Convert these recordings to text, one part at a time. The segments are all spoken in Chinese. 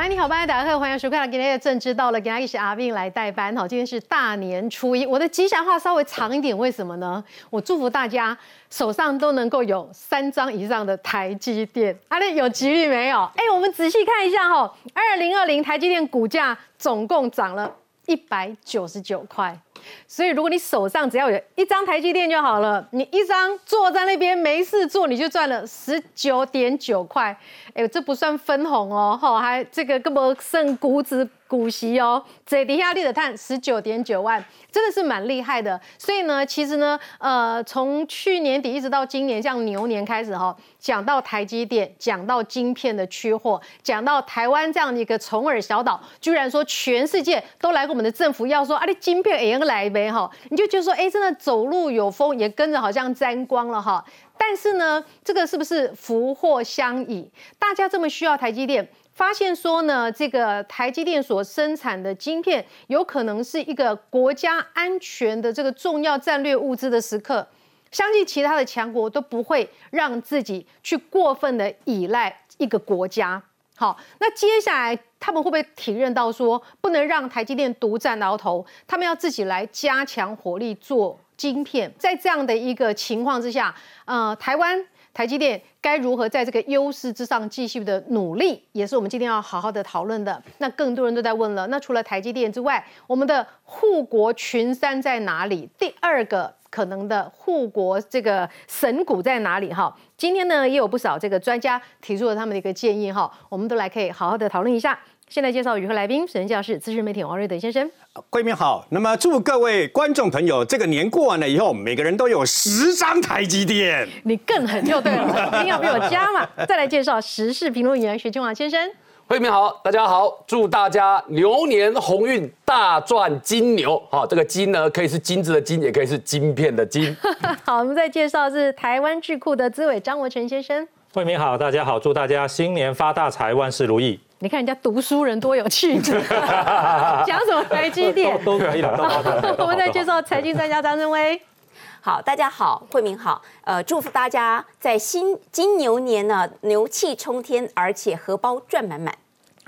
来，你好，班大家好，欢迎收看今天的政治到了，今天是阿斌来代班哈。今天是大年初一，我的吉祥话稍微长一点，为什么呢？我祝福大家手上都能够有三张以上的台积电。啊，力有吉利没有？哎，我们仔细看一下哈，二零二零台积电股价总共涨了一百九十九块。所以，如果你手上只要有一张台积电就好了，你一张坐在那边没事做，你就赚了十九点九块。哎，这不算分红哦，哈，还这个根本剩股子。股息哦，这底下立的碳十九点九万，真的是蛮厉害的。所以呢，其实呢，呃，从去年底一直到今年，像牛年开始哈，讲到台积电，讲到晶片的缺货，讲到台湾这样的一个虫儿小岛，居然说全世界都来我们的政府要说啊，你晶片也来呗哈，你就觉得说，哎，真的走路有风，也跟着好像沾光了哈。但是呢，这个是不是福祸相倚？大家这么需要台积电？发现说呢，这个台积电所生产的晶片有可能是一个国家安全的这个重要战略物资的时刻，相信其他的强国都不会让自己去过分的依赖一个国家。好，那接下来他们会不会体认到说，不能让台积电独占鳌头，他们要自己来加强火力做晶片？在这样的一个情况之下，呃，台湾。台积电该如何在这个优势之上继续的努力，也是我们今天要好好的讨论的。那更多人都在问了，那除了台积电之外，我们的护国群山在哪里？第二个可能的护国这个神股在哪里？哈，今天呢也有不少这个专家提出了他们的一个建议，哈，我们都来可以好好的讨论一下。现在介绍与会来宾，首先介绍是资深媒体王瑞德先生。贵宾好，那么祝各位观众朋友，这个年过完了以后，每个人都有十张台积电。你更狠就对了，一定要比我加嘛。再来介绍时事评论员徐清华先生。贵宾好，大家好，祝大家牛年鸿运，大赚金牛。好，这个金呢，可以是金子的金，也可以是晶片的金。好，我们再介绍是台湾智库的资委张文成先生。慧明好，大家好，祝大家新年发大财，万事如意。你看人家读书人多有趣，讲什么台积电都可以了。我们再介绍财经专家张振威。好，大家好，慧明好，呃，祝福大家在新金牛年呢，牛气冲天，而且荷包赚满满。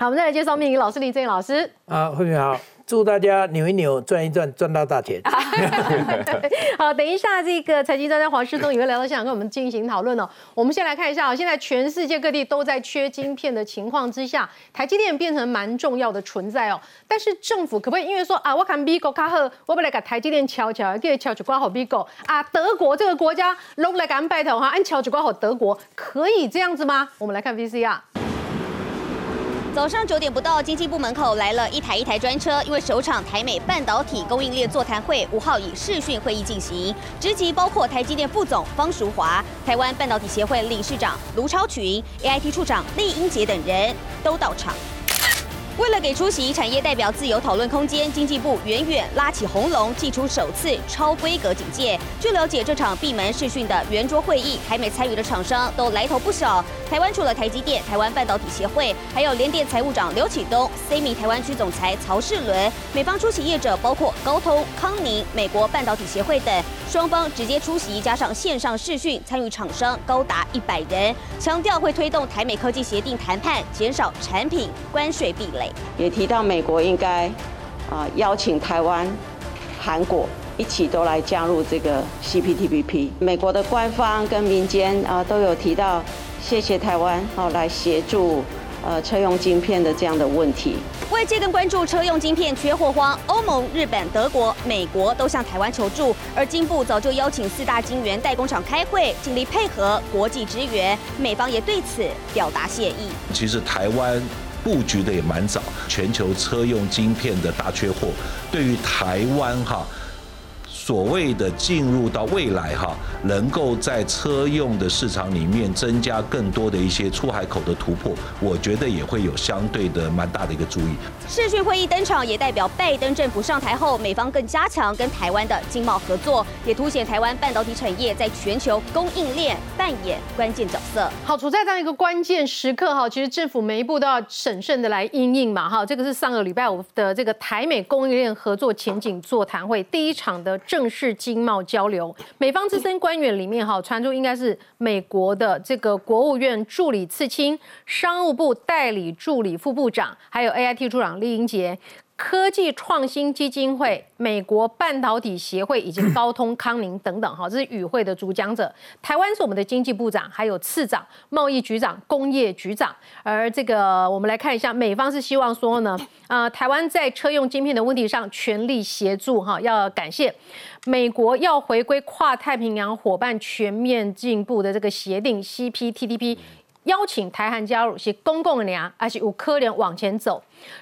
好，我们再来介绍命理老师林正英老师。啊，慧敏好。祝大家扭一扭，赚一赚，赚到大钱。好，等一下，这个财经专家黄世东也会来到现场跟我们进行讨论哦。我们先来看一下啊，现在全世界各地都在缺晶片的情况之下，台积电变成蛮重要的存在哦。但是政府可不可以因为说啊，我看美国卡好，我本来给台积电敲敲，给敲就挂好美国啊，德国这个国家拢来敢拜托哈，按敲就挂好德国，可以这样子吗？我们来看 VCR。早上九点不到，经济部门口来了一台一台专车，因为首场台美半导体供应链座谈会五号以视讯会议进行，职级包括台积电副总方淑华、台湾半导体协会理事长卢超群、AIT 处长厉英杰等人都到场。为了给出席产业代表自由讨论空间，经济部远远拉起红龙，祭出首次超规格警戒。据了解，这场闭门视讯的圆桌会议，台美参与的厂商都来头不小。台湾除了台积电、台湾半导体协会，还有联电财务长刘启东、C 米台湾区总裁曹世伦。美方出席业者包括高通、康宁、美国半导体协会等。双方直接出席，加上线上视讯，参与厂商高达一百人，强调会推动台美科技协定谈判，减少产品关税壁垒。也提到美国应该啊邀请台湾、韩国一起都来加入这个 CPTPP。美国的官方跟民间啊都有提到，谢谢台湾好来协助。呃，车用晶片的这样的问题，外界更关注车用晶片缺货荒，欧盟、日本、德国、美国都向台湾求助，而金部早就邀请四大晶圆代工厂开会，尽力配合国际支援，美方也对此表达谢意。其实台湾布局的也蛮早，全球车用晶片的大缺货，对于台湾哈。所谓的进入到未来哈，能够在车用的市场里面增加更多的一些出海口的突破，我觉得也会有相对的蛮大的一个注意。视讯会议登场，也代表拜登政府上台后，美方更加强跟台湾的经贸合作，也凸显台湾半导体产业在全球供应链扮演关键角色。好，处在这样一个关键时刻哈，其实政府每一步都要审慎的来应应嘛哈。这个是上个礼拜五的这个台美供应链合作前景座谈会第一场的。正式经贸交流。美方资深官员里面哈，传出应该是美国的这个国务院助理次卿、商务部代理助理副部长，还有 AIT 处长李英杰。科技创新基金会、美国半导体协会以及高通康宁等等，哈，这是与会的主讲者。台湾是我们的经济部长，还有次长、贸易局长、工业局长。而这个，我们来看一下，美方是希望说呢，呃，台湾在车用晶片的问题上全力协助，哈，要感谢美国要回归跨太平洋伙伴全面进步的这个协定 CPTPP，邀请台韩加入，是公共的呀，而且有科联往前走。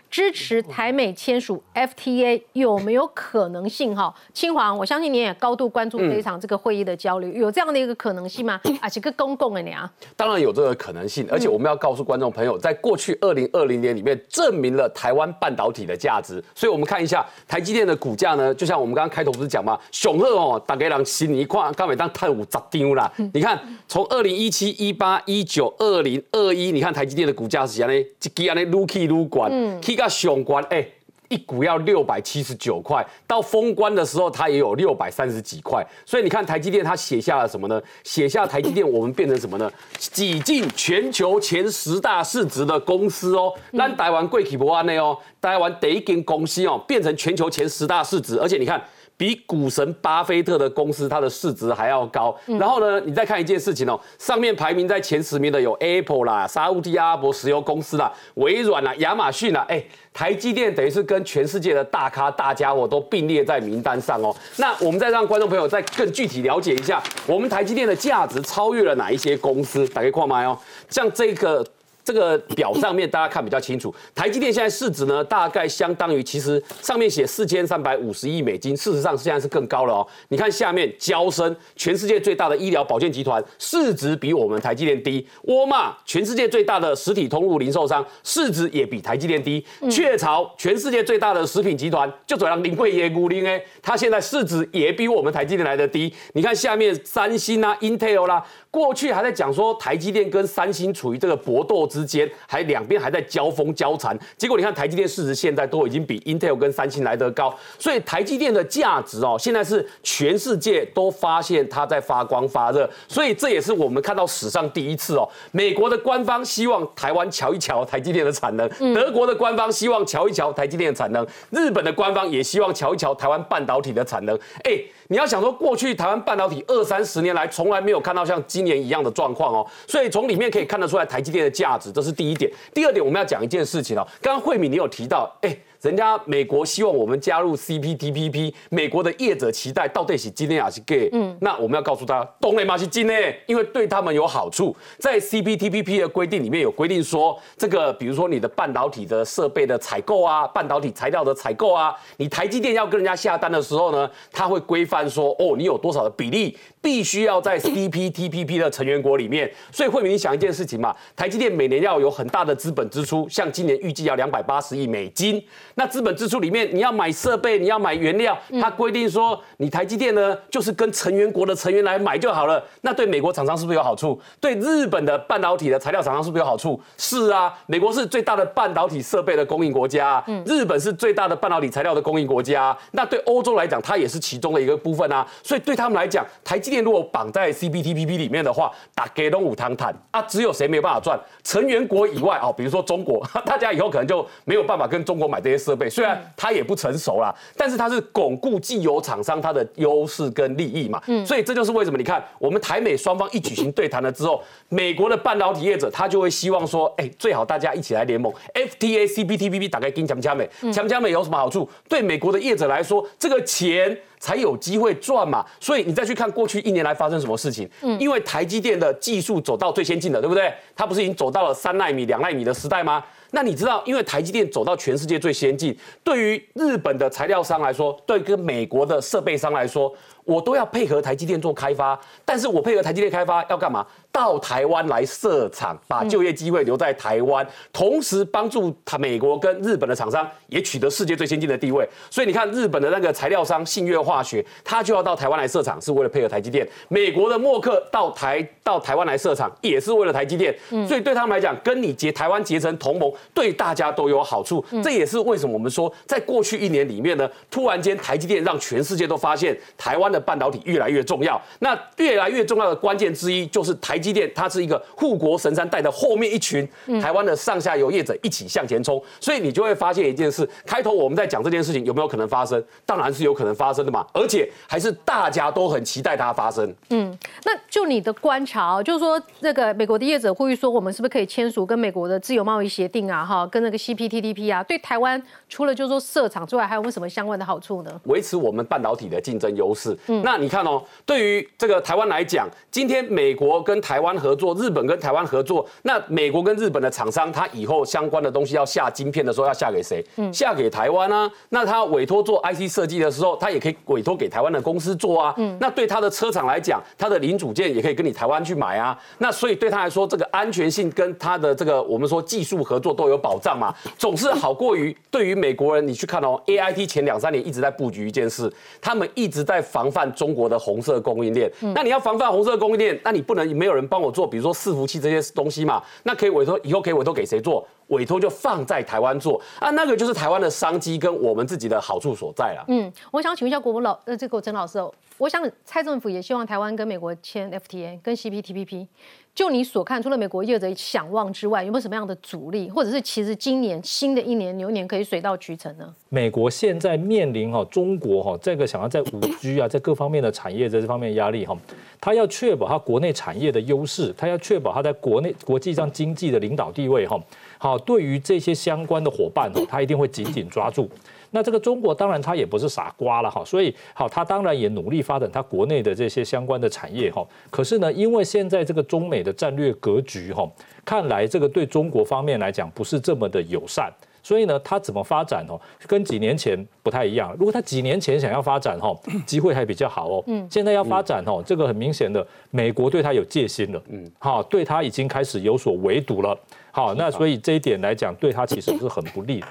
支持台美签署 FTA 有没有可能性？哈，清华，我相信你也高度关注这一场这个会议的交流，有这样的一个可能性吗？啊，是个公共的呀。当然有这个可能性，而且我们要告诉观众朋友，在过去二零二零年里面，证明了台湾半导体的价值。所以我们看一下台积电的股价呢，就像我们刚刚开头不是讲嘛？雄鹤哦，大概让心里看，刚每当探五砸丢啦。你看，从二零一七、一八、一九、二零二一，你看台积电的股价是怎样呢？一支安尼撸起撸管。K 个雄关哎，一股要六百七十九块，到封关的时候它也有六百三十几块，所以你看台积电它写下了什么呢？写下台积电我们变成什么呢？挤进全球前十大市值的公司哦，让台湾贵企不安内哦，台湾第一间公司哦变成全球前十大市值，而且你看。比股神巴菲特的公司，它的市值还要高。然后呢，你再看一件事情哦，上面排名在前十名的有 Apple 啦、沙特阿拉伯石油公司啦、微软啦、亚马逊啦，哎，台积电等于是跟全世界的大咖大家伙都并列在名单上哦。那我们再让观众朋友再更具体了解一下，我们台积电的价值超越了哪一些公司？打开看麦哦，像这个。这个表上面大家看比较清楚，台积电现在市值呢，大概相当于其实上面写四千三百五十亿美金，事实上现在是更高了哦。你看下面，交生，全世界最大的医疗保健集团，市值比我们台积电低；沃尔玛，全世界最大的实体通路零售商，市值也比台积电低；雀巢，全世界最大的食品集团，就走让林贵耶古林哎，它现在市值也比我们台积电来的低。你看下面，三星啊，Intel 啦。过去还在讲说台积电跟三星处于这个搏斗之间，还两边还在交锋交缠。结果你看台积电市值现在都已经比 Intel 跟三星来得高，所以台积电的价值哦，现在是全世界都发现它在发光发热。所以这也是我们看到史上第一次哦，美国的官方希望台湾瞧一瞧台积电的产能，德国的官方希望瞧一瞧台积电的产能，日本的官方也希望瞧一瞧台湾半导体的产能。哎。你要想说，过去台湾半导体二三十年来从来没有看到像今年一样的状况哦，所以从里面可以看得出来台积电的价值，这是第一点。第二点，我们要讲一件事情哦，刚刚慧敏你有提到，哎。人家美国希望我们加入 CPTPP，美国的业者期待到底是今天还是 gay？嗯，那我们要告诉他，懂了吗？是今天，因为对他们有好处。在 CPTPP 的规定里面有规定说，这个比如说你的半导体的设备的采购啊，半导体材料的采购啊，你台积电要跟人家下单的时候呢，他会规范说，哦，你有多少的比例必须要在 CPTPP 的成员国里面。所以慧明，你想一件事情嘛，台积电每年要有很大的资本支出，像今年预计要两百八十亿美金。那资本支出里面，你要买设备，你要买原料，它规定说，你台积电呢，就是跟成员国的成员来买就好了。那对美国厂商是不是有好处？对日本的半导体的材料厂商是不是有好处？是啊，美国是最大的半导体设备的供应国家，日本是最大的半导体材料的供应国家。那对欧洲来讲，它也是其中的一个部分啊。所以对他们来讲，台积电如果绑在 CPTPP 里面的话，打给东五汤坦啊，只有谁没有办法赚？成员国以外哦，比如说中国，大家以后可能就没有办法跟中国买这些设备。虽然它也不成熟啦，但是它是巩固既有厂商它的优势跟利益嘛，嗯，所以这就是为什么你看我们台美双方一举行对谈了之后，美国的半导体业者他就会希望说，哎，最好大家一起来联盟，FTA、CPTPP 打开跟强加美，强加美有什么好处？对美国的业者来说，这个钱才有机会赚嘛。所以你再去看过去一年来发生什么事情，嗯，因为台积电的技术走到最先进的，对不对？它不是已经走到了三纳米、两纳米的时代吗？那你知道，因为台积电走到全世界最先进，对于日本的材料商来说，对跟美国的设备商来说，我都要配合台积电做开发，但是我配合台积电开发要干嘛？到台湾来设厂，把就业机会留在台湾，同时帮助他美国跟日本的厂商也取得世界最先进的地位。所以你看，日本的那个材料商信越化学，他就要到台湾来设厂，是为了配合台积电；美国的默克到台到台湾来设厂，也是为了台积电。所以对他们来讲，跟你结台湾结成同盟，对大家都有好处。这也是为什么我们说，在过去一年里面呢，突然间台积电让全世界都发现台湾的半导体越来越重要。那越来越重要的关键之一，就是台积电，它是一个护国神山，带着后面一群台湾的上下游业者一起向前冲。所以你就会发现一件事：开头我们在讲这件事情有没有可能发生？当然是有可能发生的嘛，而且还是大家都很期待它发生。嗯，那就你的观察哦，就是说那个美国的业者呼吁说，我们是不是可以签署跟美国的自由贸易协定啊？哈，跟那个 CPTPP 啊，对台湾除了就是说设厂之外，还有没有什么相关的好处呢？维持我们半导体的竞争优势。嗯，那你看哦，对于这个台湾来讲，今天美国跟台湾合作，日本跟台湾合作，那美国跟日本的厂商，他以后相关的东西要下晶片的时候，要下给谁？嗯，下给台湾啊。那他委托做 IC 设计的时候，他也可以委托给台湾的公司做啊。嗯，那对他的车厂来讲，他的零组件也可以跟你台湾去买啊。那所以对他来说，这个安全性跟他的这个我们说技术合作都有保障嘛，总是好过于对于美国人，你去看哦，AIT 前两三年一直在布局一件事，他们一直在防范中国的红色供应链。那你要防范红色供应链，那你不能没有人帮我做，比如说伺服器这些东西嘛，那可以委托以后可以委托给谁做？委托就放在台湾做啊，那个就是台湾的商机跟我们自己的好处所在了。嗯，我想请问一下国文老呃，这个陈老师哦，我想蔡政府也希望台湾跟美国签 FTA 跟 CPTPP。就你所看，除了美国业者想望之外，有没有什么样的阻力，或者是其实今年新的一年牛年可以水到渠成呢？美国现在面临哈中国哈这个想要在五 G 啊，在各方面的产业在这方面压力哈，他要确保他国内产业的优势，他要确保他在国内国际上经济的领导地位哈。好，对于这些相关的伙伴哦，他一定会紧紧抓住。那这个中国当然他也不是傻瓜了哈，所以好，他当然也努力发展他国内的这些相关的产业哈。可是呢，因为现在这个中美的战略格局哈，看来这个对中国方面来讲不是这么的友善，所以呢，他怎么发展哦，跟几年前不太一样。如果他几年前想要发展哈，机会还比较好哦。嗯，现在要发展哦，这个很明显的，美国对他有戒心了。嗯，好，对他已经开始有所围堵了。好，那所以这一点来讲，对他其实是很不利的。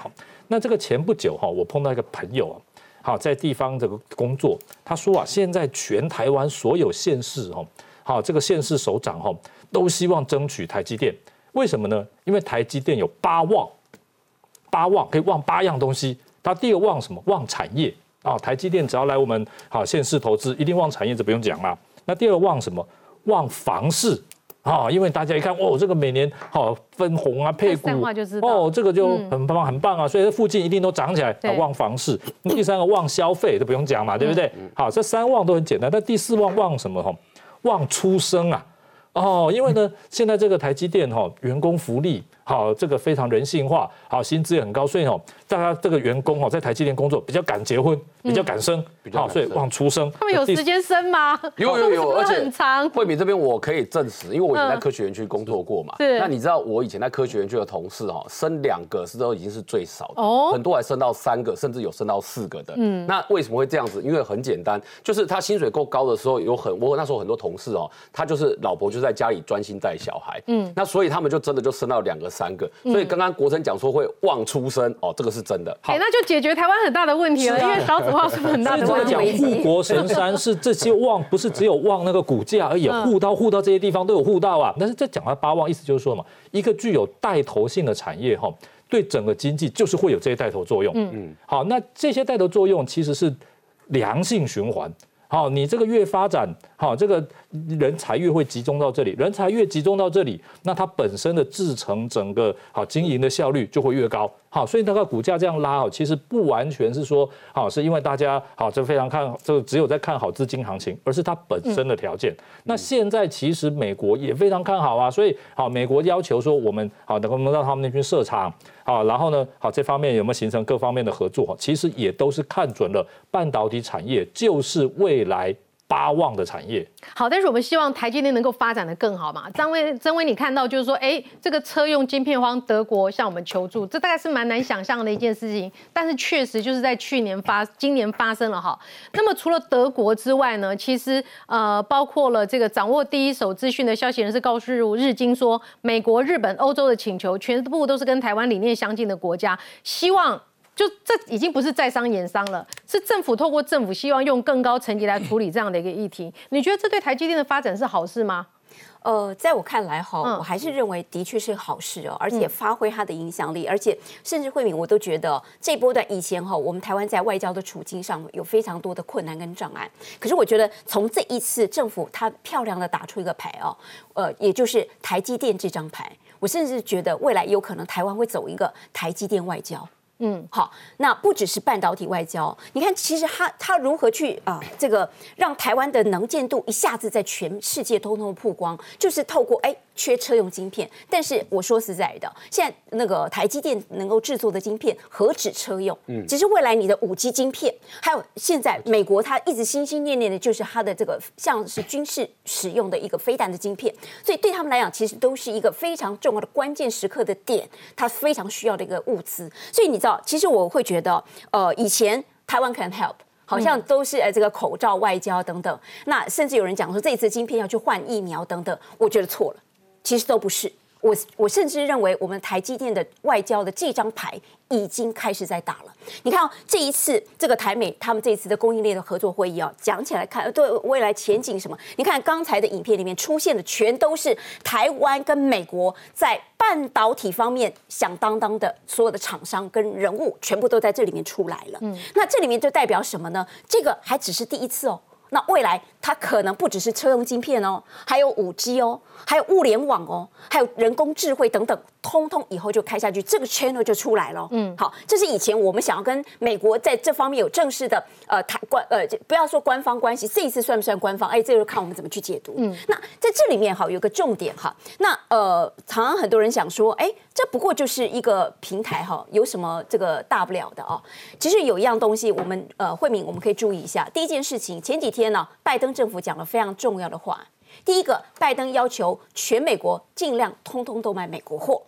那这个前不久哈，我碰到一个朋友啊，好在地方这个工作，他说啊，现在全台湾所有县市哦，好这个县市首长哈，都希望争取台积电，为什么呢？因为台积电有八望，八望可以望八样东西。他第二望什么？望产业啊，台积电只要来我们好县市投资，一定望产业，这不用讲了。那第二望什么？望房市。啊，因为大家一看，哦，这个每年好分红啊，配股，哦，这个就很棒很棒啊，所以这附近一定都涨起来，旺房市。第三个旺消费，这不用讲嘛，对不对？好，这三旺都很简单，但第四旺旺什么？哈，旺出生啊，哦，因为呢，现在这个台积电哈，员工福利好，这个非常人性化，好，薪资也很高，所以哦，大家这个员工哦，在台积电工作比较敢结婚。比较敢生，好，所以往出生。他们有时间生吗？有有有，而且很长。惠敏这边我可以证实，因为我以前在科学园区工作过嘛。是。那你知道我以前在科学园区的同事哈，生两个是都已经是最少的，哦，很多还生到三个，甚至有生到四个的。嗯。那为什么会这样子？因为很简单，就是他薪水够高的时候，有很我那时候很多同事哦，他就是老婆就在家里专心带小孩。嗯。那所以他们就真的就生到两个三个。所以刚刚国成讲说会望出生哦，这个是真的。好，那就解决台湾很大的问题了，因为少子化是很大的。这个讲护国神山是这些望，不是只有望那个骨架而已，护到护到这些地方都有护到啊。但是这讲到八望，意思就是说嘛，一个具有带头性的产业哈，对整个经济就是会有这些带头作用。嗯嗯，好，那这些带头作用其实是良性循环。好，你这个越发展，好，这个人才越会集中到这里，人才越集中到这里，那它本身的制成整个好经营的效率就会越高。好，所以那个股价这样拉，哦，其实不完全是说，好，是因为大家好，这非常看，这只有在看好资金行情，而是它本身的条件。那现在其实美国也非常看好啊，所以好，美国要求说我们好能不能到他们那边设厂，好，然后呢，好这方面有没有形成各方面的合作？其实也都是看准了半导体产业就是未来。八旺的产业。好，但是我们希望台积电能够发展的更好嘛。张威，曾威，你看到就是说，哎，这个车用晶片荒，德国向我们求助，这大概是蛮难想象的一件事情。但是确实就是在去年发，今年发生了哈。那么除了德国之外呢，其实呃，包括了这个掌握第一手资讯的消息人士告诉日经说，美国、日本、欧洲的请求，全部都是跟台湾理念相近的国家，希望。就这已经不是在商言商了，是政府透过政府希望用更高层级来处理这样的一个议题。你觉得这对台积电的发展是好事吗？呃，在我看来哈，我还是认为的确是好事哦，而且发挥它的影响力，而且甚至慧敏我都觉得这波段以前哈，我们台湾在外交的处境上有非常多的困难跟障碍。可是我觉得从这一次政府它漂亮的打出一个牌哦，呃，也就是台积电这张牌，我甚至觉得未来有可能台湾会走一个台积电外交。嗯，好，那不只是半导体外交，你看，其实他他如何去啊，这个让台湾的能见度一下子在全世界通通曝光，就是透过哎。缺车用晶片，但是我说实在的，现在那个台积电能够制作的晶片何止车用？嗯，其实未来你的五 G 晶片，还有现在美国它一直心心念念的就是它的这个像是军事使用的一个飞弹的晶片，所以对他们来讲，其实都是一个非常重要的关键时刻的点，它非常需要的一个物资。所以你知道，其实我会觉得，呃，以前台湾 can help。好像都是呃这个口罩外交等等，那甚至有人讲说这一次晶片要去换疫苗等等，我觉得错了。其实都不是，我我甚至认为我们台积电的外交的这张牌已经开始在打了。你看这一次这个台美他们这一次的供应链的合作会议啊，讲起来看对未来前景什么？你看刚才的影片里面出现的全都是台湾跟美国在半导体方面响当当的所有的厂商跟人物，全部都在这里面出来了。嗯，那这里面就代表什么呢？这个还只是第一次哦。那未来它可能不只是车用晶片哦，还有五 G 哦，还有物联网哦，还有人工智慧等等，通通以后就开下去，这个 channel 就出来了。嗯，好，这是以前我们想要跟美国在这方面有正式的呃谈官呃，不要说官方关系，这一次算不算官方？哎，这就看我们怎么去解读。嗯，那在这里面哈有个重点哈，那呃，常常很多人想说，哎，这不过就是一个平台哈，有什么这个大不了的哦？其实有一样东西，我们呃慧敏我们可以注意一下。第一件事情，前几天。天呢，拜登政府讲了非常重要的话。第一个，拜登要求全美国尽量通通都买美国货。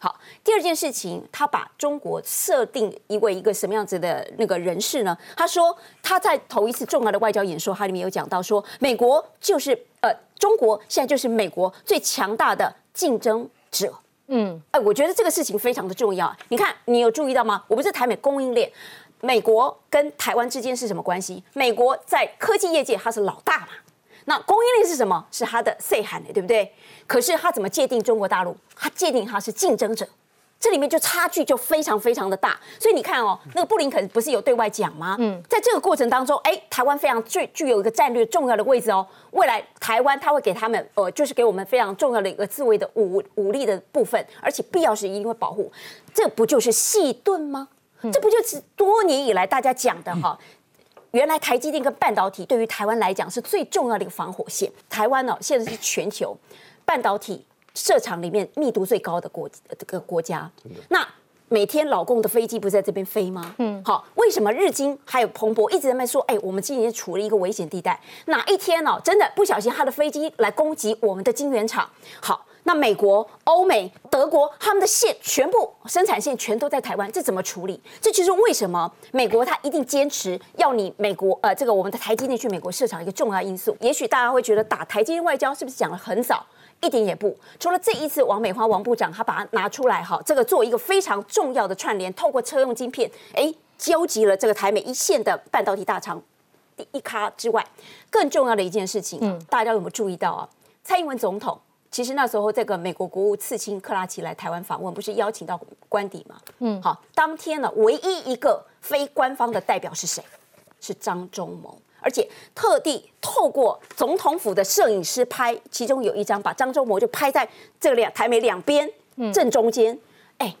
好，第二件事情，他把中国设定一位一个什么样子的那个人士呢？他说他在头一次重要的外交演说，他里面有讲到说，美国就是呃，中国现在就是美国最强大的竞争者。嗯，哎，我觉得这个事情非常的重要。你看，你有注意到吗？我们是台美供应链。美国跟台湾之间是什么关系？美国在科技业界它是老大嘛？那供应链是什么？是它的 say 喊的，对不对？可是它怎么界定中国大陆？它界定它是竞争者，这里面就差距就非常非常的大。所以你看哦，那个布林肯不是有对外讲吗？嗯，在这个过程当中，哎，台湾非常具具有一个战略重要的位置哦。未来台湾他会给他们，呃，就是给我们非常重要的一个自卫的武武力的部分，而且必要时一定会保护。这不就是细盾吗？这不就是多年以来大家讲的哈？原来台积电跟半导体对于台湾来讲是最重要的一个防火线。台湾呢，现在是全球半导体设厂里面密度最高的国这个国家。那每天老公的飞机不是在这边飞吗？嗯，好，为什么日经还有彭博一直在那说，哎，我们今年处了一个危险地带，哪一天呢？真的不小心他的飞机来攻击我们的晶圆厂，好。那美国、欧美、德国他们的线全部生产线全都在台湾，这怎么处理？这就是为什么美国他一定坚持要你美国呃这个我们的台积电去美国设厂一个重要因素。也许大家会觉得打台积电外交是不是讲的很早？一点也不。除了这一次王美花王部长他把它拿出来哈，这个做一个非常重要的串联，透过车用晶片，哎，交集了这个台美一线的半导体大厂第一咖之外，更重要的一件事情，嗯，大家有没有注意到啊？蔡英文总统。其实那时候，这个美国国务次卿克拉奇来台湾访问，不是邀请到官邸吗？嗯，好，当天呢，唯一一个非官方的代表是谁？是张忠谋，而且特地透过总统府的摄影师拍，其中有一张把张忠谋就拍在这两台美两边正中间。哎，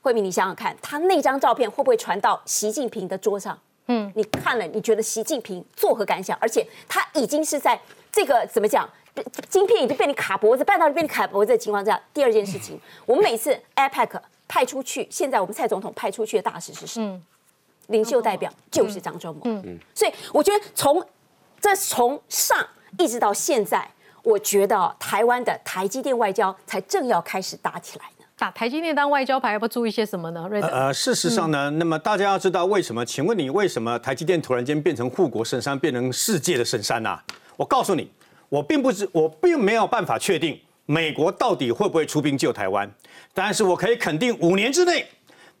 慧敏，你想想看，他那张照片会不会传到习近平的桌上？嗯，你看了，你觉得习近平作何感想？而且他已经是在这个怎么讲？晶片已经被你卡脖子，半导体被你卡脖子的情况下，第二件事情，我们每次 APEC 派出去，现在我们蔡总统派出去的大使是谁？领袖代表就是张忠谋。嗯嗯，所以我觉得从这这从上一直到现在，我觉得台湾的台积电外交才正要开始打起来呢。打台积电当外交牌，要不要注意些什么呢？瑞德，呃，事实上呢，那么大家要知道为什么？请问你为什么台积电突然间变成护国神山，变成世界的神山呐？我告诉你，我并不是，我并没有办法确定美国到底会不会出兵救台湾，但是我可以肯定，五年之内，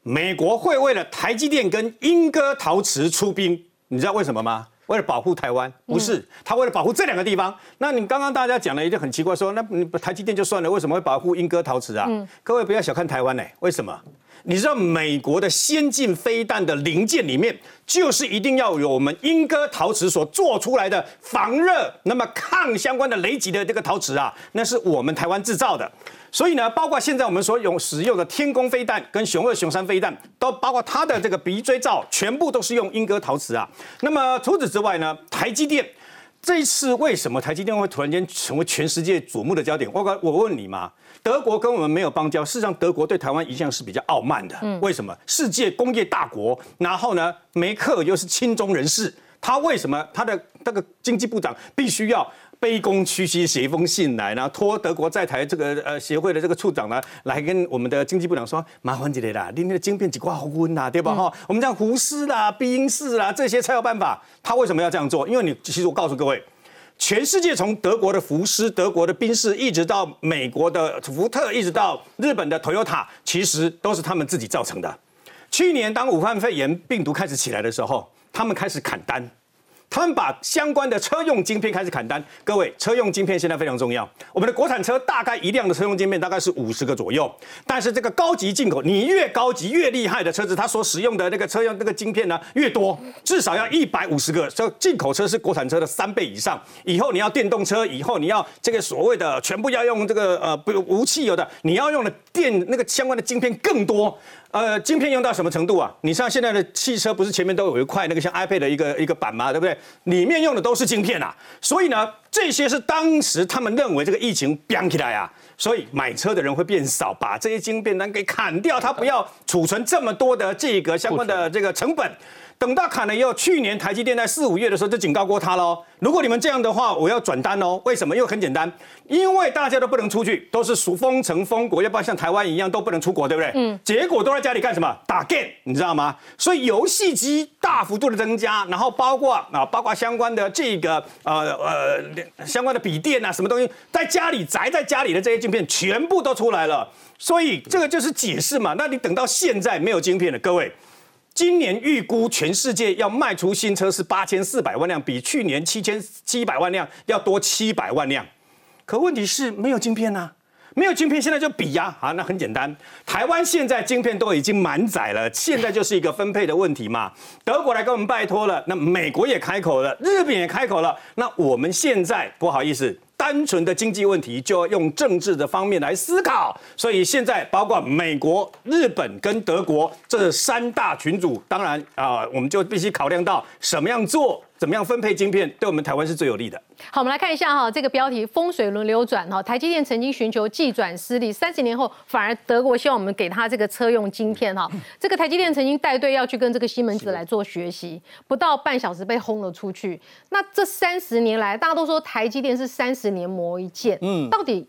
美国会为了台积电跟英歌陶瓷出兵。你知道为什么吗？为了保护台湾，不是他为了保护这两个地方。那你刚刚大家讲了一件很奇怪，说那你台积电就算了，为什么会保护英歌陶瓷啊？各位不要小看台湾呢，为什么？你知道美国的先进飞弹的零件里面，就是一定要有我们英歌陶瓷所做出来的防热、那么抗相关的雷击的这个陶瓷啊，那是我们台湾制造的。所以呢，包括现在我们所用使用的天宫飞弹跟雄二、雄三飞弹，都包括它的这个鼻锥罩，全部都是用英歌陶瓷啊。那么除此之外呢，台积电这一次为什么台积电会突然间成为全世界瞩目的焦点？我我问你嘛，德国跟我们没有邦交，事实上德国对台湾一向是比较傲慢的。为什么？世界工业大国，然后呢，梅克又是亲中人士，他为什么他的那个经济部长必须要？卑躬屈膝写一封信来，然后托德国在台这个呃协会的这个处长呢，来跟我们的经济部长说，麻烦你啦，你那个晶片几挂好温呐，对吧？哈，我们讲胡适啦、毕英士啦这些才有办法。他为什么要这样做？因为你其实我告诉各位，全世界从德国的福斯、德国的宾士，一直到美国的福特，一直到日本的 Toyota，其实都是他们自己造成的。去年当武汉肺炎病毒开始起来的时候，他们开始砍单。他们把相关的车用晶片开始砍单。各位，车用晶片现在非常重要。我们的国产车大概一辆的车用晶片大概是五十个左右，但是这个高级进口，你越高级越厉害的车子，它所使用的那个车用那个晶片呢越多，至少要一百五十个。这进口车是国产车的三倍以上。以后你要电动车，以后你要这个所谓的全部要用这个呃不无汽油的，你要用的电那个相关的晶片更多。呃，晶片用到什么程度啊？你像现在的汽车，不是前面都有一块那个像 iPad 的一个一个板吗？对不对？里面用的都是晶片啊。所以呢，这些是当时他们认为这个疫情飙起来啊，所以买车的人会变少，把这些晶片单给砍掉，他不要储存这么多的这个相关的这个成本。等到砍了以后，去年台积电在四五月的时候就警告过他喽。如果你们这样的话，我要转单哦。为什么？因为很简单，因为大家都不能出去，都是属封城封国，要不然像台湾一样都不能出国，对不对？嗯。结果都在家里干什么？打 game，你知道吗？所以游戏机大幅度的增加，然后包括啊，包括相关的这个呃呃相关的笔电啊，什么东西，在家里宅在家里的这些镜片全部都出来了。所以这个就是解释嘛。那你等到现在没有晶片了，各位。今年预估全世界要卖出新车是八千四百万辆，比去年七千七百万辆要多七百万辆。可问题是没有晶片呐，没有晶片，现在就比呀啊，那很简单，台湾现在晶片都已经满载了，现在就是一个分配的问题嘛。德国来跟我们拜托了，那美国也开口了，日本也开口了，那我们现在不好意思。单纯的经济问题就要用政治的方面来思考，所以现在包括美国、日本跟德国这三大群组，当然啊，我们就必须考量到什么样做。怎么样分配晶片，对我们台湾是最有利的。好，我们来看一下哈，这个标题：风水轮流转哈。台积电曾经寻求技转失利，三十年后反而德国希望我们给他这个车用晶片哈。这个台积电曾经带队要去跟这个西门子来做学习，不到半小时被轰了出去。那这三十年来，大家都说台积电是三十年磨一剑，嗯，到底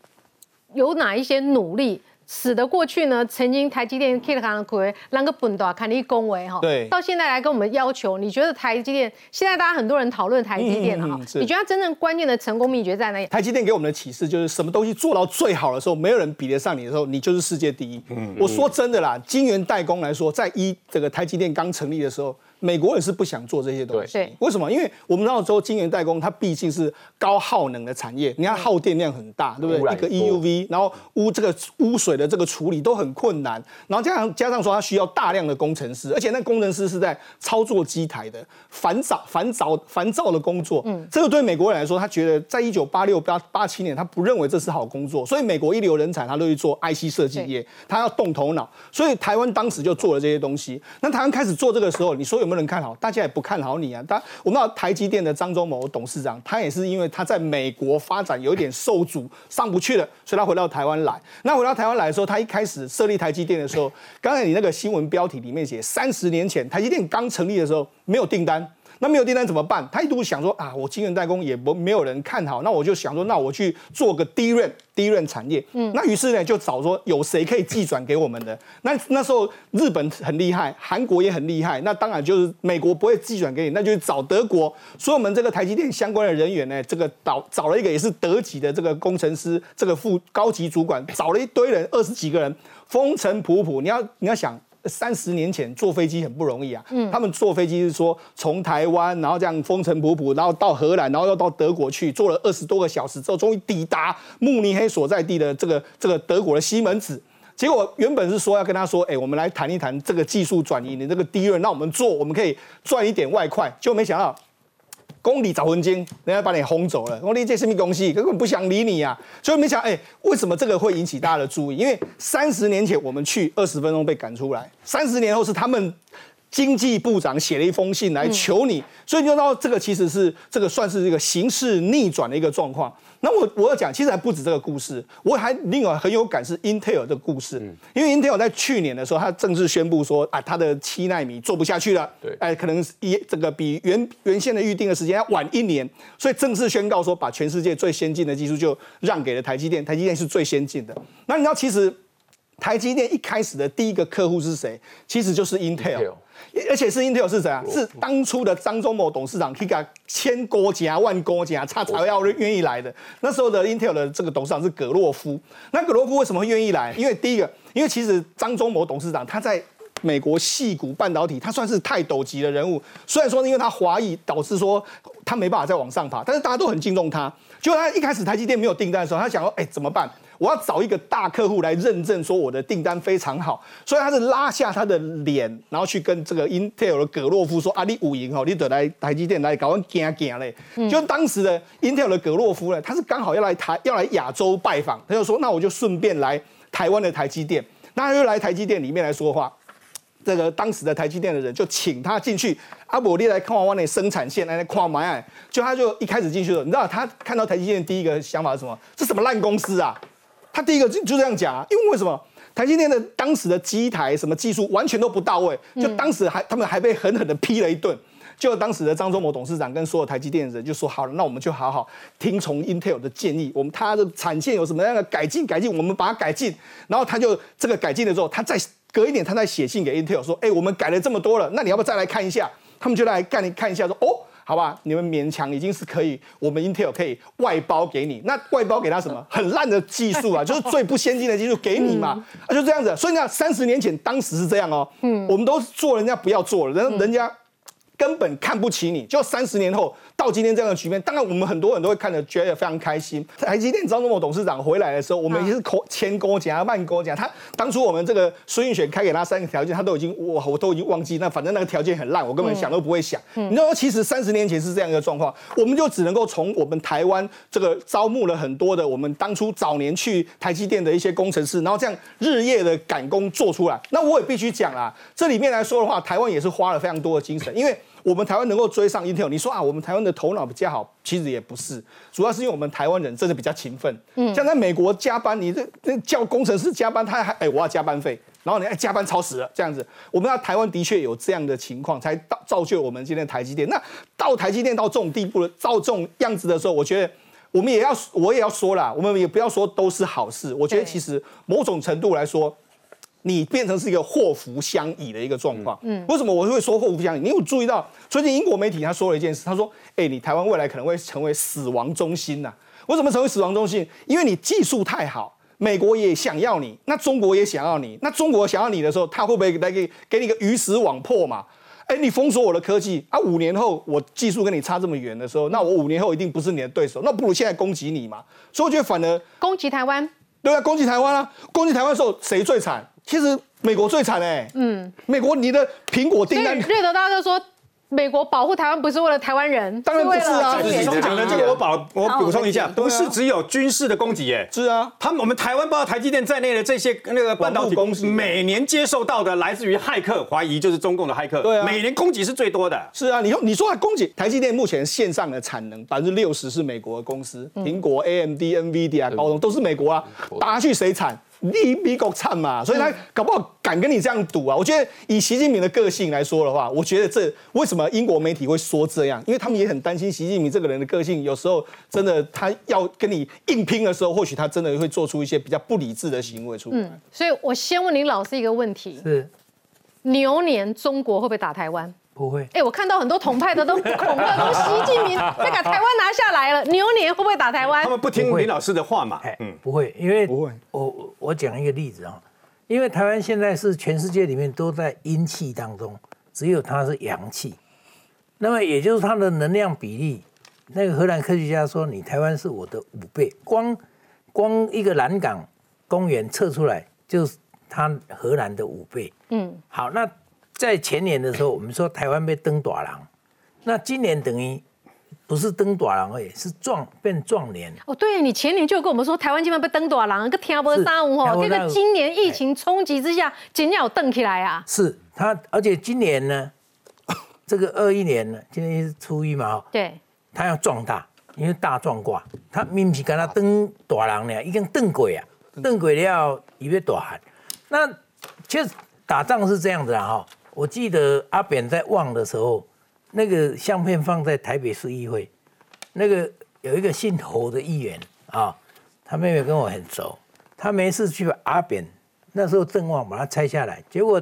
有哪一些努力？使得过去呢，曾经台积电 K 的行亏，啷个本多，看你恭维哈。对。到现在来跟我们要求，你觉得台积电现在大家很多人讨论台积电哈，你觉得真正关键的成功秘诀在哪里？台积电给我们的启示就是，什么东西做到最好的时候，没有人比得上你的时候，你就是世界第一。嗯。我说真的啦，晶圆代工来说，在一这个台积电刚成立的时候。美国也是不想做这些东西，为什么？因为我们知道说晶圆代工它毕竟是高耗能的产业，你看耗电量很大，对不对？一个 EUV，然后污这个污水的这个处理都很困难，然后加上加上说它需要大量的工程师，而且那工程师是在操作机台的繁杂繁杂烦躁的工作，嗯，这个对美国人来说，他觉得在一九八六八八七年，他不认为这是好工作，所以美国一流人才他都去做 IC 设计业，他要动头脑，所以台湾当时就做了这些东西。那台湾开始做这个时候，你说有？能不能看好？大家也不看好你啊！他我们知道台积电的张忠谋董事长，他也是因为他在美国发展有一点受阻，上不去了，所以他回到台湾来。那回到台湾来的时候，他一开始设立台积电的时候，刚才你那个新闻标题里面写，三十年前台积电刚成立的时候没有订单。那没有订单怎么办？他一度想说啊，我晶圆代工也不没有人看好，那我就想说，那我去做个低润低润产业。嗯，那于是呢就找说有谁可以寄转给我们的？那那时候日本很厉害，韩国也很厉害，那当然就是美国不会寄转给你，那就是找德国。所以我们这个台积电相关的人员呢，这个找找了一个也是德籍的这个工程师，这个副高级主管，找了一堆人，二十几个人，风尘仆仆。你要你要想。三十年前坐飞机很不容易啊，他们坐飞机是说从台湾，然后这样风尘仆仆，然后到荷兰，然后又到德国去，坐了二十多个小时之后，终于抵达慕尼黑所在地的这个这个德国的西门子。结果原本是说要跟他说，哎，我们来谈一谈这个技术转移，你这个低润，让我们做，我们可以赚一点外快，就没想到。公里找魂金，人家把你轰走了。我理这是什么东西？根本不想理你啊！所以没想，哎，为什么这个会引起大家的注意？因为三十年前我们去二十分钟被赶出来，三十年后是他们经济部长写了一封信来求你，所以你就知道这个其实是这个算是一个形势逆转的一个状况。那我我要讲，其实还不止这个故事，我还另外很有感是 Intel 的故事，因为 Intel 在去年的时候，它正式宣布说，啊，他的七纳米做不下去了，对，哎，可能一这个比原原先的预定的时间要晚一年，所以正式宣告说，把全世界最先进的技术就让给了台积电，台积电是最先进的。那你知道，其实台积电一开始的第一个客户是谁？其实就是 Intel。而且是 Intel 是谁啊？是当初的张忠谋董事长，可以给千国家万国家，他才要愿意来的。那时候的 Intel 的这个董事长是葛洛夫。那葛洛夫为什么会愿意来？因为第一个，因为其实张忠谋董事长他在美国细谷半导体，他算是泰斗级的人物。虽然说因为他华裔，导致说他没办法再往上爬，但是大家都很敬重他。就他一开始台积电没有订单的时候，他想说，哎，怎么办？我要找一个大客户来认证，说我的订单非常好，所以他是拉下他的脸，然后去跟这个 Intel 的葛洛夫说：“啊，你五赢哦，你得来台积电来搞我惊惊嘞。”就当时的 Intel 的葛洛夫呢，他是刚好要来台要来亚洲拜访，他就说：“那我就顺便来台湾的台积电。”那他就来台积电里面来说话。这个当时的台积电的人就请他进去，阿伯利来看完那生产线来来看埋，就他就一开始进去了，你知道他看到台积电第一个想法是什么？这什么烂公司啊！他第一个就就这样讲啊，因为为什么台积电的当时的机台什么技术完全都不到位，就当时还他们还被狠狠的批了一顿。就当时的张忠谋董事长跟所有台积电的人就说：好了，那我们就好好听从 Intel 的建议，我们它的产线有什么样的改进改进，我们把它改进。然后他就这个改进了之后，他再隔一点，他再写信给 Intel 说：哎，我们改了这么多了，那你要不要再来看一下？他们就来看看一下，说：哦。好吧，你们勉强已经是可以，我们 Intel 可以外包给你。那外包给他什么？很烂的技术啊，就是最不先进的技术给你嘛，啊，就这样子。所以呢，三十年前当时是这样哦，嗯，我们都做人家不要做了，人人家根本看不起你，就三十年后。到今天这样的局面，当然我们很多人都会看得觉得非常开心。台积电张忠谋董事长回来的时候，我们也是口千勾讲慢勾讲。他当初我们这个孙运璇开给他三个条件，他都已经我我都已经忘记。那反正那个条件很烂，我根本想都不会想。你知道，其实三十年前是这样一个状况，我们就只能够从我们台湾这个招募了很多的我们当初早年去台积电的一些工程师，然后这样日夜的赶工做出来。那我也必须讲啦，这里面来说的话，台湾也是花了非常多的精神，因为。我们台湾能够追上 Intel，你说啊，我们台湾的头脑比较好，其实也不是，主要是因为我们台湾人真的比较勤奋。嗯，像在美国加班，你这这叫工程师加班，他还哎我要加班费，然后你哎加班超时了这样子。我们在台湾的确有这样的情况，才造造就我们今天台积电。那到台积电到这种地步了，到这种样子的时候，我觉得我们也要我也要说啦，我们也不要说都是好事。我觉得其实某种程度来说。你变成是一个祸福相倚的一个状况。嗯，为什么我会说祸福相倚？你有注意到最近英国媒体他说了一件事，他说：“哎，你台湾未来可能会成为死亡中心呐？为什么成为死亡中心？因为你技术太好，美国也想要你，那中国也想要你，那中国想要你的时候，他会不会来给给你个鱼死网破嘛？哎，你封锁我的科技啊，五年后我技术跟你差这么远的时候，那我五年后一定不是你的对手，那不如现在攻击你嘛？所以我觉得反而攻击台湾，对啊，攻击台湾啊，攻击台湾的时候谁最惨？其实美国最惨哎，嗯，美国你的苹果订单，掠夺大家都说。美国保护台湾不是为了台湾人，当然不是啊。李总讲的这个，我保我补充一下，不是只有军事的攻击耶。是啊，他们我们台湾包括台积电在内的这些那个半导体公司，每年接受到的来自于骇客怀疑就是中共的骇客，对啊，每年攻击是最多的。是啊，你说你说攻击台积电目前线上的产能百分之六十是美国的公司，苹果、AMD、NVIDIA、高通都是美国啊，打下去谁惨？你美国惨嘛，所以他搞不好敢跟你这样赌啊。我觉得以习近平的个性来说的话，我觉得这为什么英国媒体会说这样？因为他们也很担心习近平这个人的个性，有时候真的他要跟你硬拼的时候，或许他真的会做出一些比较不理智的行为出来。嗯，所以我先问林老师一个问题：是牛年中国会不会打台湾？不会，哎，我看到很多统派的都恐吓，都习近平 要把台湾拿下来了，牛年会不会打台湾？他们不听林老师的话嘛？嗯，不会，因为不会。我我讲一个例子啊，因为台湾现在是全世界里面都在阴气当中，只有它是阳气，那么也就是它的能量比例。那个荷兰科学家说，你台湾是我的五倍，光光一个蓝港公园测出来就是它荷兰的五倍。嗯，好，那。在前年的时候，我们说台湾被登短廊，那今年等于不是登短廊而已，是壮变壮年。哦，对你前年就跟我们说台湾今晚被登短廊，个听不三五哦，这个今年疫情冲击之下，今年有登起来啊。是它，而且今年呢，这个二一年呢，今年是初一嘛，对，它要壮大，因为大壮卦，它明明是跟他登短廊呢，已经登鬼啊，登鬼了以为短寒。那其实打仗是这样子啊，哈。我记得阿扁在望的时候，那个相片放在台北市议会，那个有一个姓侯的议员啊，他妹妹跟我很熟，他没事去把阿扁那时候正望把它拆下来，结果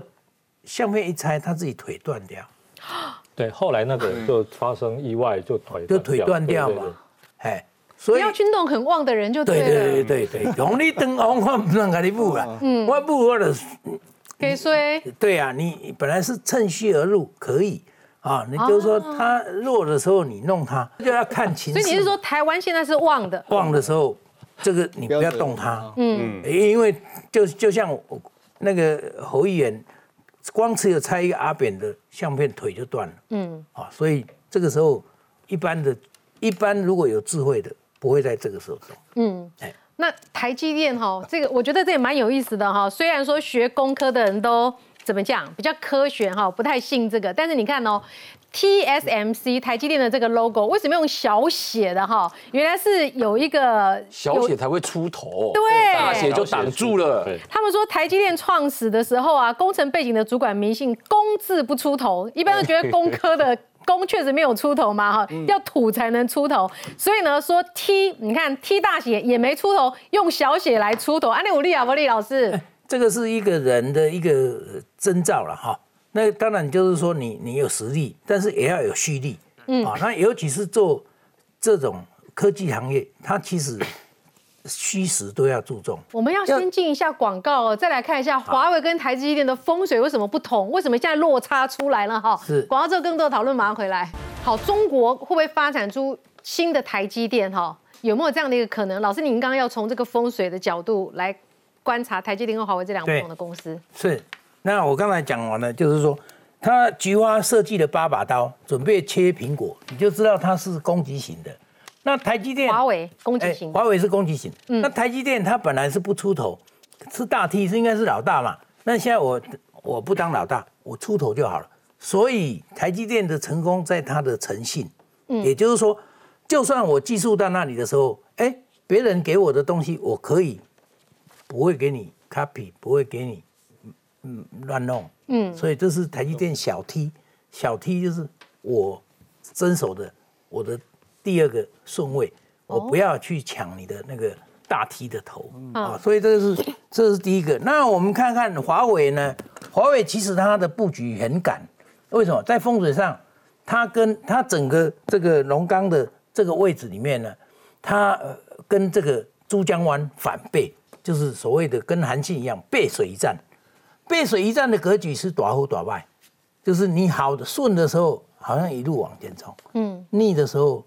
相片一拆，他自己腿断掉。对，后来那个就发生意外，就腿就腿断掉嘛。哎，所以要去弄很旺的人就对对对对对，用你灯红我不能给你补啊，我补我的。给谁？对呀，你本来是趁虚而入，可以啊。你就是说他弱的时候，你弄他，就要看情势。所以你是说台湾现在是旺的？旺的时候，这个你不要动它。嗯，因为就就像那个侯议员，光只有拆一个阿扁的相片，腿就断了。嗯，啊，所以这个时候一般的，一般如果有智慧的，不会在这个时候动。嗯，哎。那台积电哈，这个我觉得这也蛮有意思的哈。虽然说学工科的人都怎么讲，比较科学哈，不太信这个。但是你看哦，TSMC 台积电的这个 logo 为什么用小写的哈？原来是有一个小写才会出头，对，大写就挡住了。他们说台积电创始的时候啊，工程背景的主管迷信“工”字不出头，一般都觉得工科的。工确实没有出头嘛，哈，要土才能出头，所以呢，说 T，你看 T 大写也没出头，用小写来出头。安利武力啊，伯利老师，这个是一个人的一个征兆了哈。那当然就是说你你有实力，但是也要有蓄力，嗯啊，那尤其是做这种科技行业，它其实。虚实都要注重。我们要先进一下广告，再来看一下华为跟台积电的风水为什么不同？为什么现在落差出来了？哈，是广告之后更多的讨论，马上回来。好，中国会不会发展出新的台积电？哈，有没有这样的一个可能？老师，您刚刚要从这个风水的角度来观察台积电和华为这两不同的公司。是。那我刚才讲完了，就是说，他菊花设计了八把刀，准备切苹果，你就知道它是攻击型的。那台积电，华为攻击型，华为是攻击型。那台积电它本来是不出头，是大 T 是应该是老大嘛？那现在我我不当老大，我出头就好了。所以台积电的成功在它的诚信，嗯，也就是说，就算我技术到那里的时候，哎，别人给我的东西我可以不会给你 copy，不会给你嗯乱弄，嗯，所以这是台积电小 T，小 T 就是我遵守的我的。第二个顺位，我不要去抢你的那个大 T 的头啊，所以这是这是第一个。那我们看看华为呢？华为其实它的布局很赶，为什么？在风水上，它跟它整个这个龙岗的这个位置里面呢，它跟这个珠江湾反背，就是所谓的跟韩信一样背水一战。背水一战的格局是短后短败，就是你好的顺的时候，好像一路往前冲，嗯，逆的时候。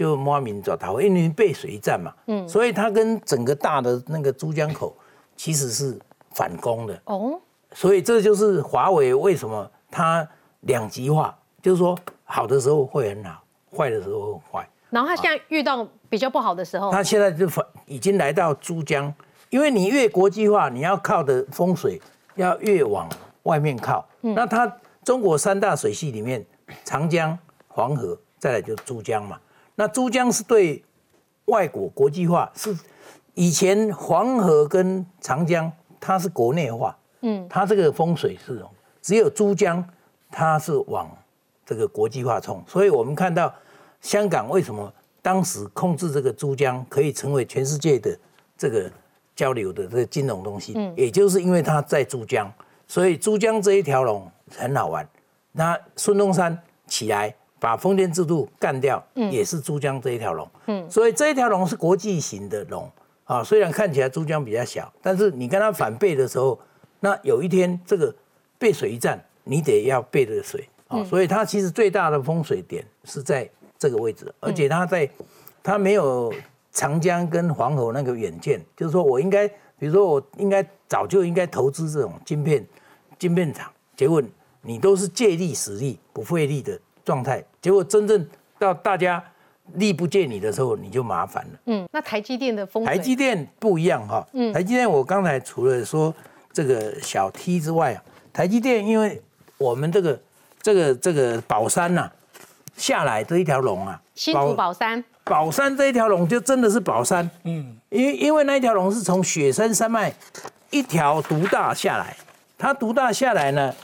就摸明找他，因为背水一战嘛，嗯，所以他跟整个大的那个珠江口其实是反攻的哦，所以这就是华为为什么它两极化，就是说好的时候会很好，坏的时候很坏。然后他现在遇到比较不好的时候，他现在就反已经来到珠江，因为你越国际化，你要靠的风水要越往外面靠。那它中国三大水系里面，长江、黄河，再来就珠江嘛。那珠江是对外国国际化是以前黄河跟长江它是国内化，嗯，它这个风水是只有珠江它是往这个国际化冲，所以我们看到香港为什么当时控制这个珠江可以成为全世界的这个交流的这个金融东西，嗯，也就是因为它在珠江，所以珠江这一条龙很好玩。那孙中山起来把封建制度干掉，嗯，也是珠江这一条龙，嗯，所以这一条龙是国际型的龙啊。虽然看起来珠江比较小，但是你跟它反背的时候，那有一天这个背水一战，你得要背着水啊。所以它其实最大的风水点是在这个位置，而且它在它没有长江跟黄河那个远见，就是说我应该，比如说我应该早就应该投资这种晶片晶片厂，结果。你都是借力使力不费力的状态，结果真正到大家力不借你的时候，你就麻烦了。嗯，那台积电的风台积电不一样哈。嗯，台积电我刚才除了说这个小 T 之外啊，台积电因为我们这个这个这个宝山呐下来这一条龙啊，新竹宝山，宝山这一条龙就真的是宝山。嗯，因因为那一条龙是从雪山山脉一条独大下来，它独大下来呢。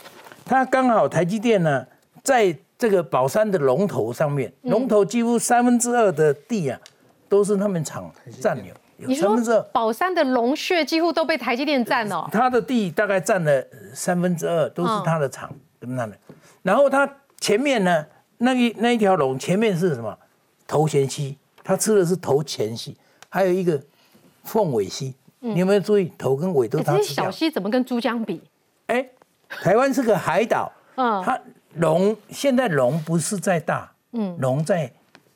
它刚好台积电呢，在这个宝山的龙头上面，龙头几乎三分之二的地啊，都是他们厂占有。你说宝山的龙穴几乎都被台积电占了？他的地大概占了三分之二，都是他的厂，怎么样的？然后他前面呢，那一那一条龙前面是什么？头前溪，他吃的是头前溪，还有一个凤尾溪。你有没有注意头跟尾都它吃掉？小溪怎么跟珠江比？哎。台湾是个海岛，嗯，它龙现在龙不是在大，嗯，龙在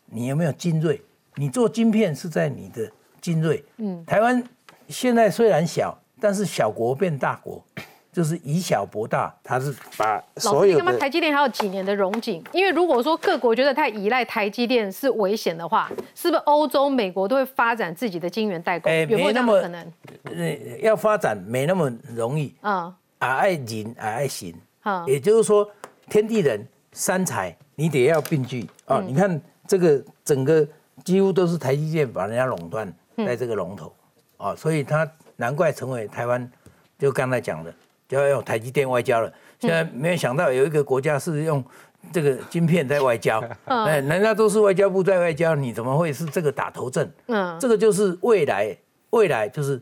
你有没有精锐？你做晶片是在你的精锐，嗯，台湾现在虽然小，但是小国变大国，就是以小博大，它是把所有的。台积电还有几年的荣景？因为如果说各国觉得太依赖台积电是危险的话，是不是欧洲、美国都会发展自己的晶圆代工？哎，没那么可能，呃，要发展没那么容易啊。啊，爱人啊，爱心，也就是说，天地人三才，你得要并具啊。你看这个整个几乎都是台积电把人家垄断在这个龙头啊，所以他难怪成为台湾，就刚才讲的，就要用台积电外交了。现在没有想到有一个国家是用这个晶片在外交，哎，人家都是外交部在外交，你怎么会是这个打头阵？嗯，这个就是未来，未来就是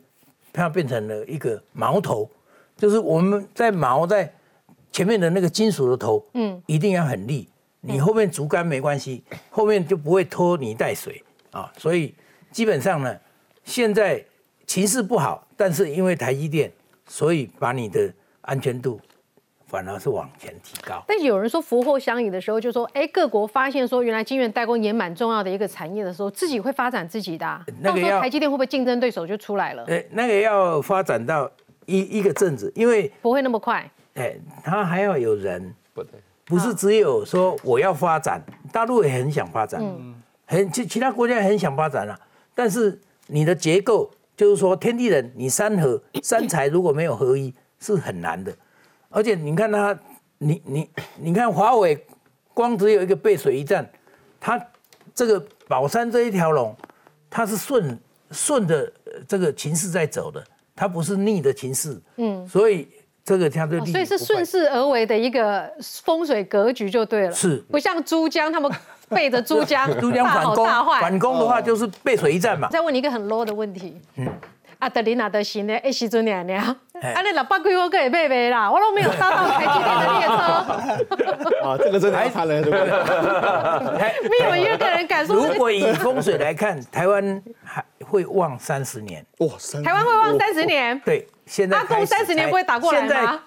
它变成了一个矛头。就是我们在矛在前面的那个金属的头，嗯，一定要很利，你后面竹竿没关系，后面就不会拖泥带水啊。所以基本上呢，现在情势不好，但是因为台积电，所以把你的安全度反而是往前提高。但有人说福祸相依的时候，就说，哎，各国发现说原来晶圆代工也蛮重要的一个产业的时候，自己会发展自己的。那个台积电会不会竞争对手就出来了？哎，那个要发展到。一一个阵子，因为不会那么快，哎，他还要有人，不对，不是只有说我要发展，大陆也很想发展，嗯，很其其他国家也很想发展啊，但是你的结构就是说天地人，你三合三才如果没有合一，是很难的，而且你看他，你你你看华为，光只有一个背水一战，他这个宝山这一条龙，它是顺顺着这个情势在走的。它不是逆的情势，嗯，所以这个它的所以是顺势而为的一个风水格局就对了，是不像珠江他们背着珠江，珠江反攻，反攻的话就是背水一战嘛。再问你一个很 low 的问题，嗯，啊，德林哪德行呢？哎，时阵娘娘，啊，你老爸归我可以背背啦，我都没有搭到台积电的列车。啊，这个真的太惨了，对不对？没有一个人敢说。如果以风水来看，台湾还。会旺三十年哇！台湾会旺三十年？对，现在阿公三十年不会打过来吗？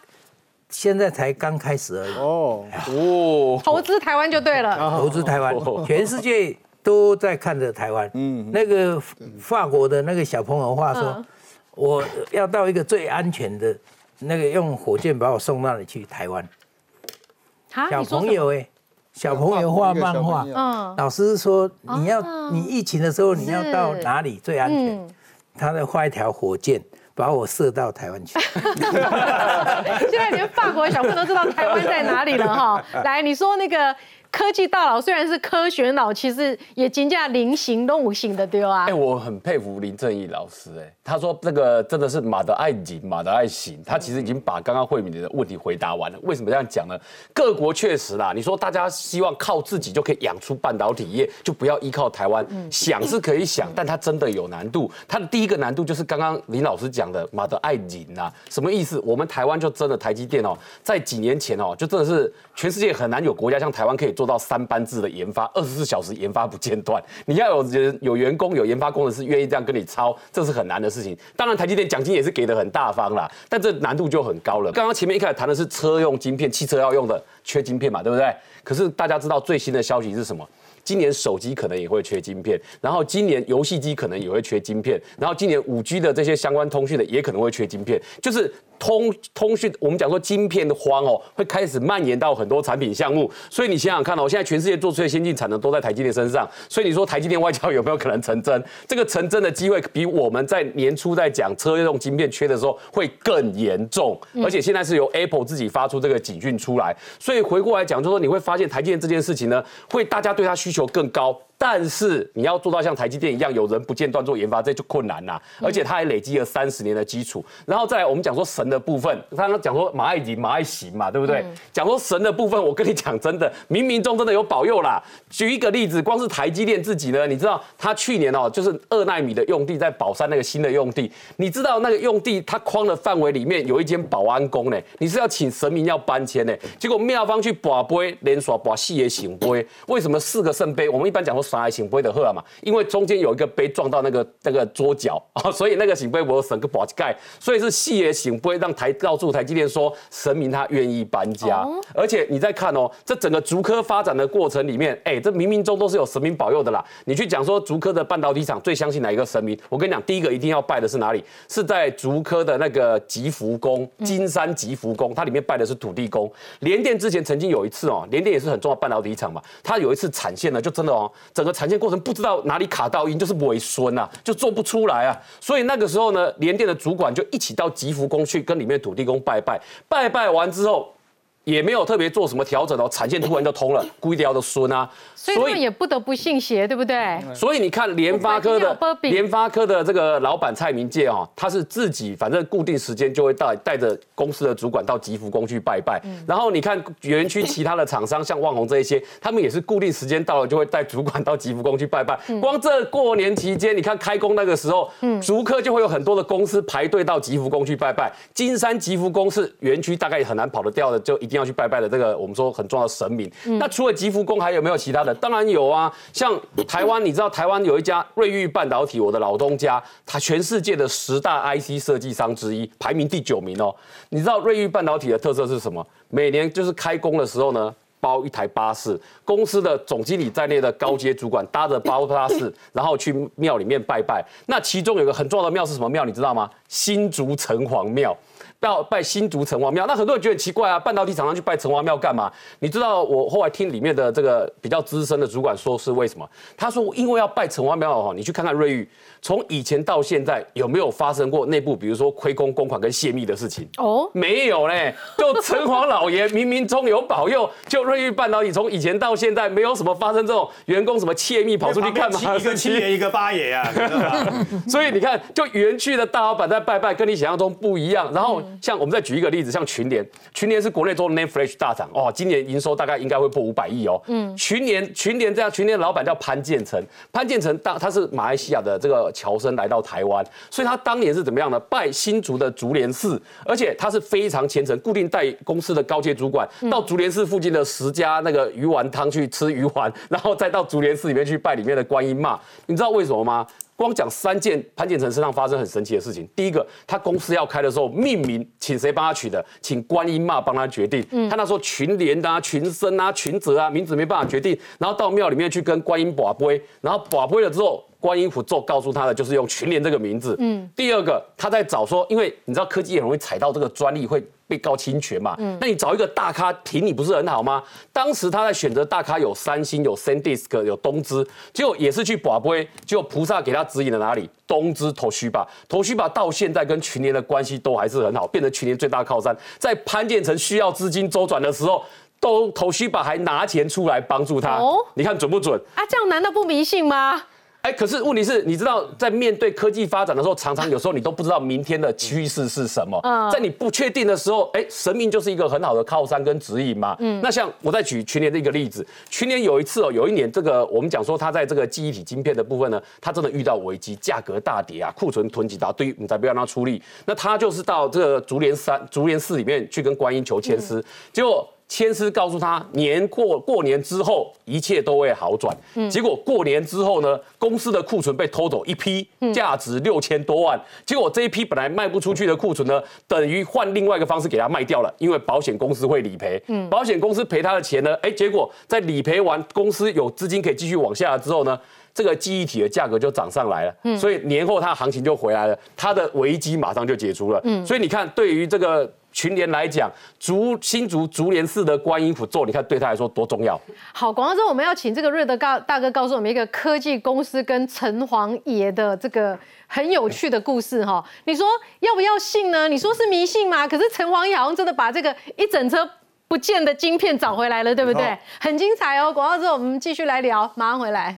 现在才刚开始而已哦哦，投资台湾就对了，投资台湾，全世界都在看着台湾。嗯，那个法国的那个小朋友话说，我要到一个最安全的，那个用火箭把我送那里去台湾。小朋友哎。小朋友画漫画，嗯，老师说你要你疫情的时候你要到哪里最安全？他在画一条火箭，把我射到台湾去。现在连法国小朋友都知道台湾在哪里了哈。来，你说那个科技大佬虽然是科学脑，其实也金价零型都无形的丢啊。哎，我很佩服林正义老师，哎，他说这个真的是马的爱景，马的爱行，他其实已经把刚刚慧敏的问题回答完了。为什么这样讲呢？各国确实啦，你说大家希望靠自己就可以养出半导体业，就不要依靠台湾，想是可以想，但它真的有难度。它的第一个难度就是刚刚林老师讲的马的爱景啊，什么意思？我们台湾就真的台积电哦，在几年前哦，就真的是全世界很难有国家像台湾可以做做到三班制的研发，二十四小时研发不间断。你要有人有员工有研发工程师愿意这样跟你抄，这是很难的事情。当然台积电奖金也是给的很大方啦，但这难度就很高了。刚刚前面一开始谈的是车用晶片，汽车要用的缺晶片嘛，对不对？可是大家知道最新的消息是什么？今年手机可能也会缺晶片，然后今年游戏机可能也会缺晶片，然后今年五 G 的这些相关通讯的也可能会缺晶片，就是通通讯，我们讲说晶片的荒哦，会开始蔓延到很多产品项目。所以你想想看哦，现在全世界做出的先进产能都在台积电身上，所以你说台积电外交有没有可能成真？这个成真的机会比我们在年初在讲车用晶片缺的时候会更严重，而且现在是由 Apple 自己发出这个警讯出来，所以回过来讲，就说你会发现台积电这件事情呢，会大家对它需求更高。但是你要做到像台积电一样有人不间断做研发，这就困难啦。而且它还累积了三十年的基础。然后再来，我们讲说神的部分，刚刚讲说马爱吉、马爱行嘛，对不对？讲说神的部分，我跟你讲真的，冥冥中真的有保佑啦。举一个例子，光是台积电自己呢，你知道它去年哦，就是二纳米的用地在宝山那个新的用地，你知道那个用地它框的范围里面有一间保安宫呢，你是要请神明要搬迁呢。结果庙方去把杯连锁把戏也醒杯，为什么四个圣杯？我们一般讲说。啥醒杯的喝嘛？因为中间有一个杯撞到那个那个桌角啊，所以那个醒杯我省个宝盖，所以是细爷醒杯让台告诉台积电说神明他愿意搬家，而且你再看哦，这整个竹科发展的过程里面，哎，这冥冥中都是有神明保佑的啦。你去讲说竹科的半导体厂最相信哪一个神明？我跟你讲，第一个一定要拜的是哪里？是在竹科的那个吉福宫，金山吉福宫，它里面拜的是土地公。联电之前曾经有一次哦，联电也是很重要半导体厂嘛，它有一次产线呢，就真的哦。整个产线过程不知道哪里卡到音，就是尾孙啊，就做不出来啊。所以那个时候呢，联电的主管就一起到吉福宫去跟里面土地公拜拜，拜拜完之后。也没有特别做什么调整哦，产线突然就通了，故意掉的孙啊，所以他们也不得不信邪，对不对？所以你看联发科的联发科的这个老板蔡明介哦，他是自己反正固定时间就会带带着公司的主管到吉福宫去拜拜，然后你看园区其他的厂商像旺宏这一些，他们也是固定时间到了就会带主管到吉福宫去拜拜。光这过年期间，你看开工那个时候，竹科就会有很多的公司排队到吉福宫去拜拜。金山吉福宫是园区大概也很难跑得掉的，就一。一定要去拜拜的这个，我们说很重要的神明。那除了吉福宫，还有没有其他的？当然有啊，像台湾，你知道台湾有一家瑞昱半导体，我的老东家，它全世界的十大 IC 设计商之一，排名第九名哦。你知道瑞昱半导体的特色是什么？每年就是开工的时候呢，包一台巴士，公司的总经理在内的高阶主管搭着包巴士，然后去庙里面拜拜。那其中有个很重要的庙是什么庙？你知道吗？新竹城隍庙。要拜新竹城隍庙，那很多人觉得很奇怪啊，半导体厂商去拜城隍庙干嘛？你知道我后来听里面的这个比较资深的主管说是为什么？他说因为要拜城隍庙哦，你去看看瑞昱，从以前到现在有没有发生过内部比如说亏空公款跟泄密的事情？哦，没有嘞，就城隍老爷冥冥中有保佑，就瑞昱半导体从以前到现在没有什么发生这种员工什么窃密跑出去干嘛？一个七爷一个八爷啊，所以你看，就园区的大老板在拜拜，跟你想象中不一样，然后。像我们再举一个例子，像群联，群联是国内做 Name Flash 大厂哦，今年营收大概应该会破五百亿哦。嗯，群联群联这样，群联老板叫潘建成，潘建成当他是马来西亚的这个侨生来到台湾，所以他当年是怎么样呢？拜新竹的竹联寺，而且他是非常虔诚，固定带公司的高阶主管到竹联寺附近的十家那个鱼丸汤去吃鱼丸，然后再到竹联寺里面去拜里面的观音妈，你知道为什么吗？光讲三件潘建成身上发生很神奇的事情。第一个，他公司要开的时候，命名请谁帮他取的？请观音妈帮他决定。他那时候群联啊、群生啊、群泽啊，名字没办法决定，然后到庙里面去跟观音把杯，然后把杯了之后，观音符咒告诉他的就是用群联这个名字。嗯。第二个，他在找说，因为你知道科技很容易踩到这个专利会。被告侵权嘛？嗯，那你找一个大咖挺你不是很好吗？当时他在选择大咖有三星、有 SanDisk、有东芝，结果也是去寡杯，结果菩萨给他指引了哪里？东芝头须吧，头须吧到现在跟群联的关系都还是很好，变成群联最大靠山。在潘建成需要资金周转的时候。都头须把还拿钱出来帮助他，你看准不准？啊，这样难道不迷信吗？哎，可是问题是，你知道，在面对科技发展的时候，常常有时候你都不知道明天的趋势是什么。嗯，在你不确定的时候，哎，神明就是一个很好的靠山跟指引嘛。嗯，那像我再举去年的一个例子，去年有一次哦，有一年这个我们讲说，它在这个记忆体晶片的部分呢，它真的遇到危机，价格大跌啊，库存囤积大堆，你才不要让它出力。那他就是到这个竹联三、竹联四里面去跟观音求签师，结果。千师告诉他，年过过年之后一切都会好转。嗯，结果过年之后呢，公司的库存被偷走一批，价值六千多万。结果这一批本来卖不出去的库存呢，等于换另外一个方式给他卖掉了，因为保险公司会理赔。嗯，保险公司赔他的钱呢，哎，结果在理赔完，公司有资金可以继续往下之后呢，这个记忆体的价格就涨上来了。嗯，所以年后它的行情就回来了，它的危机马上就解除了。嗯，所以你看，对于这个。群联来讲，竹新竹竹联寺的观音符咒，你看对他来说多重要。好，广告之后我们要请这个瑞德告大哥告诉我们一个科技公司跟城隍爷的这个很有趣的故事哈。你说要不要信呢？你说是迷信吗？可是城隍爷好像真的把这个一整车不见的晶片找回来了，对不对？很精彩哦。广告之后我们继续来聊，马上回来。